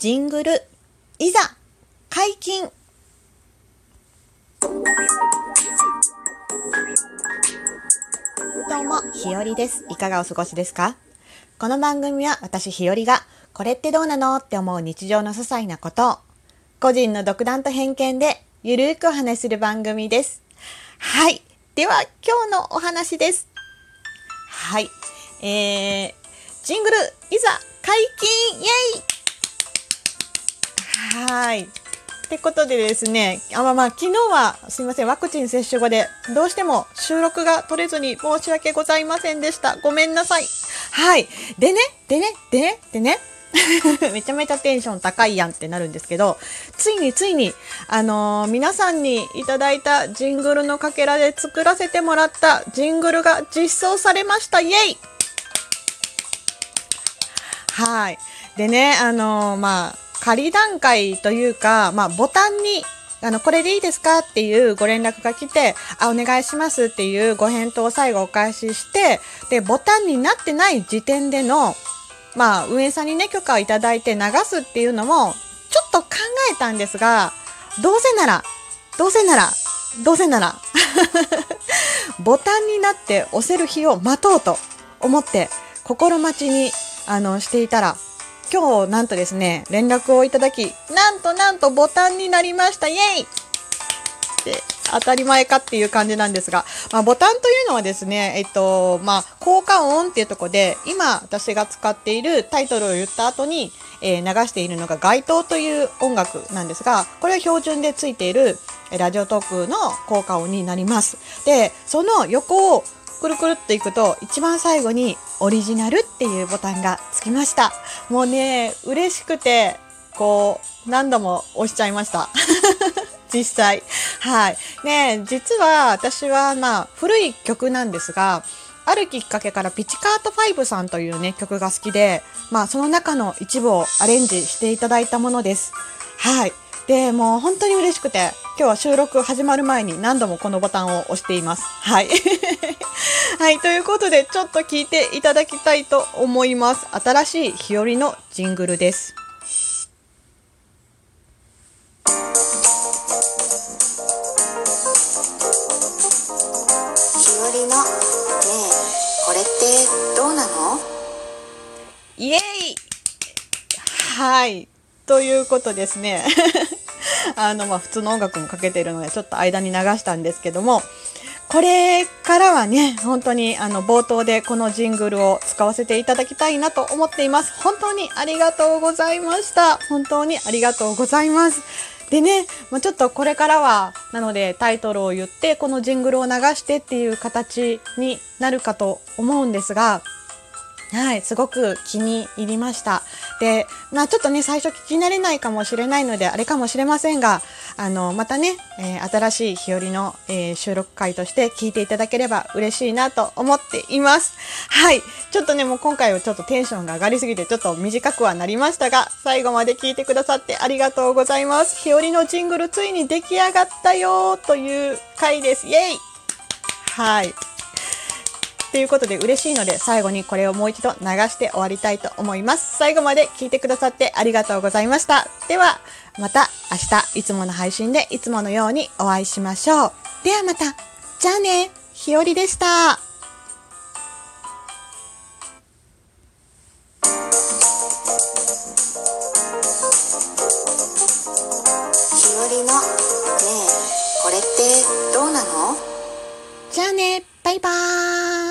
ジングル、いざ、解禁どうも、ひよりです。いかがお過ごしですか？この番組は私ひよりが、これってどうなのって思う日常の些細なことを、個人の独断と偏見でゆるーくお話しする番組です。はい。では、今日のお話です。はい。えー、ジングル、いざ、解禁イェイはい。ってことでですね、あまあまあ、昨日はすいません、ワクチン接種後で、どうしても収録が取れずに申し訳ございませんでした。ごめんなさい。はい。でね、でね、でね、でね、めちゃめちゃテンション高いやんってなるんですけど、ついについに、あのー皆さんにいただいたジングルのかけらで作らせてもらったジングルが実装されました。イェイはい。でね、あのーまあ、仮段階というか、まあ、ボタンに、あの、これでいいですかっていうご連絡が来て、あ、お願いしますっていうご返答を最後お返しして、で、ボタンになってない時点での、まあ、運営さんにね、許可をいただいて流すっていうのも、ちょっと考えたんですが、どうせなら、どうせなら、どうせなら、ボタンになって押せる日を待とうと思って、心待ちに、あの、していたら、今日なんとですね、連絡をいただき、なんとなんとボタンになりましたイエイって当たり前かっていう感じなんですが、まあ、ボタンというのはですね、えっと、まあ、効果音っていうところで、今私が使っているタイトルを言った後に、えー流しているのが街頭という音楽なんですが、これは標準でついているラジオトークの効果音になります。で、その横をくるくるっといくと、一番最後にオリジナルっていうボタンがつきました。もうね、嬉しくて、こう、何度も押しちゃいました。実際。はい。ね実は私はまあ古い曲なんですが、あるきっかけからピチカート5さんというね曲が好きで、まあその中の一部をアレンジしていただいたものです。はい。で、もう本当に嬉しくて、今日は収録始まる前に何度もこのボタンを押しています。はい。はい。ということで、ちょっと聞いていただきたいと思います。新しい日和のジングルです。日和のねえこれってどうなの？イエイはい。ということですね。あの、まあ、普通の音楽もかけてるので、ちょっと間に流したんですけども、これからはね、本当にあの冒頭でこのジングルを使わせていただきたいなと思っています。本当にありがとうございました。本当にありがとうございます。でね、まあ、ちょっとこれからは、なのでタイトルを言って、このジングルを流してっていう形になるかと思うんですが、はい、すごく気に入りました。で、まあちょっとね、最初聞き慣れないかもしれないので、あれかもしれませんが、あの、またね、えー新しい日和の、えー収録回として聞いていただければ嬉しいなと思っています。はい。ちょっとね、もう今回はちょっとテンションが上がりすぎて、ちょっと短くはなりましたが、最後まで聞いてくださってありがとうございます。日和のジングルついに出来上がったよーという回です。イェイはい。ということで嬉しいので最後にこれをもう一度流して終わりたいと思います。最後まで聞いてくださってありがとうございました。ではまた明日いつもの配信でいつものようにお会いしましょう。ではまた。じゃあね。ひよりでした。日和のねえこれってどうなの？じゃあね。バイバーイ。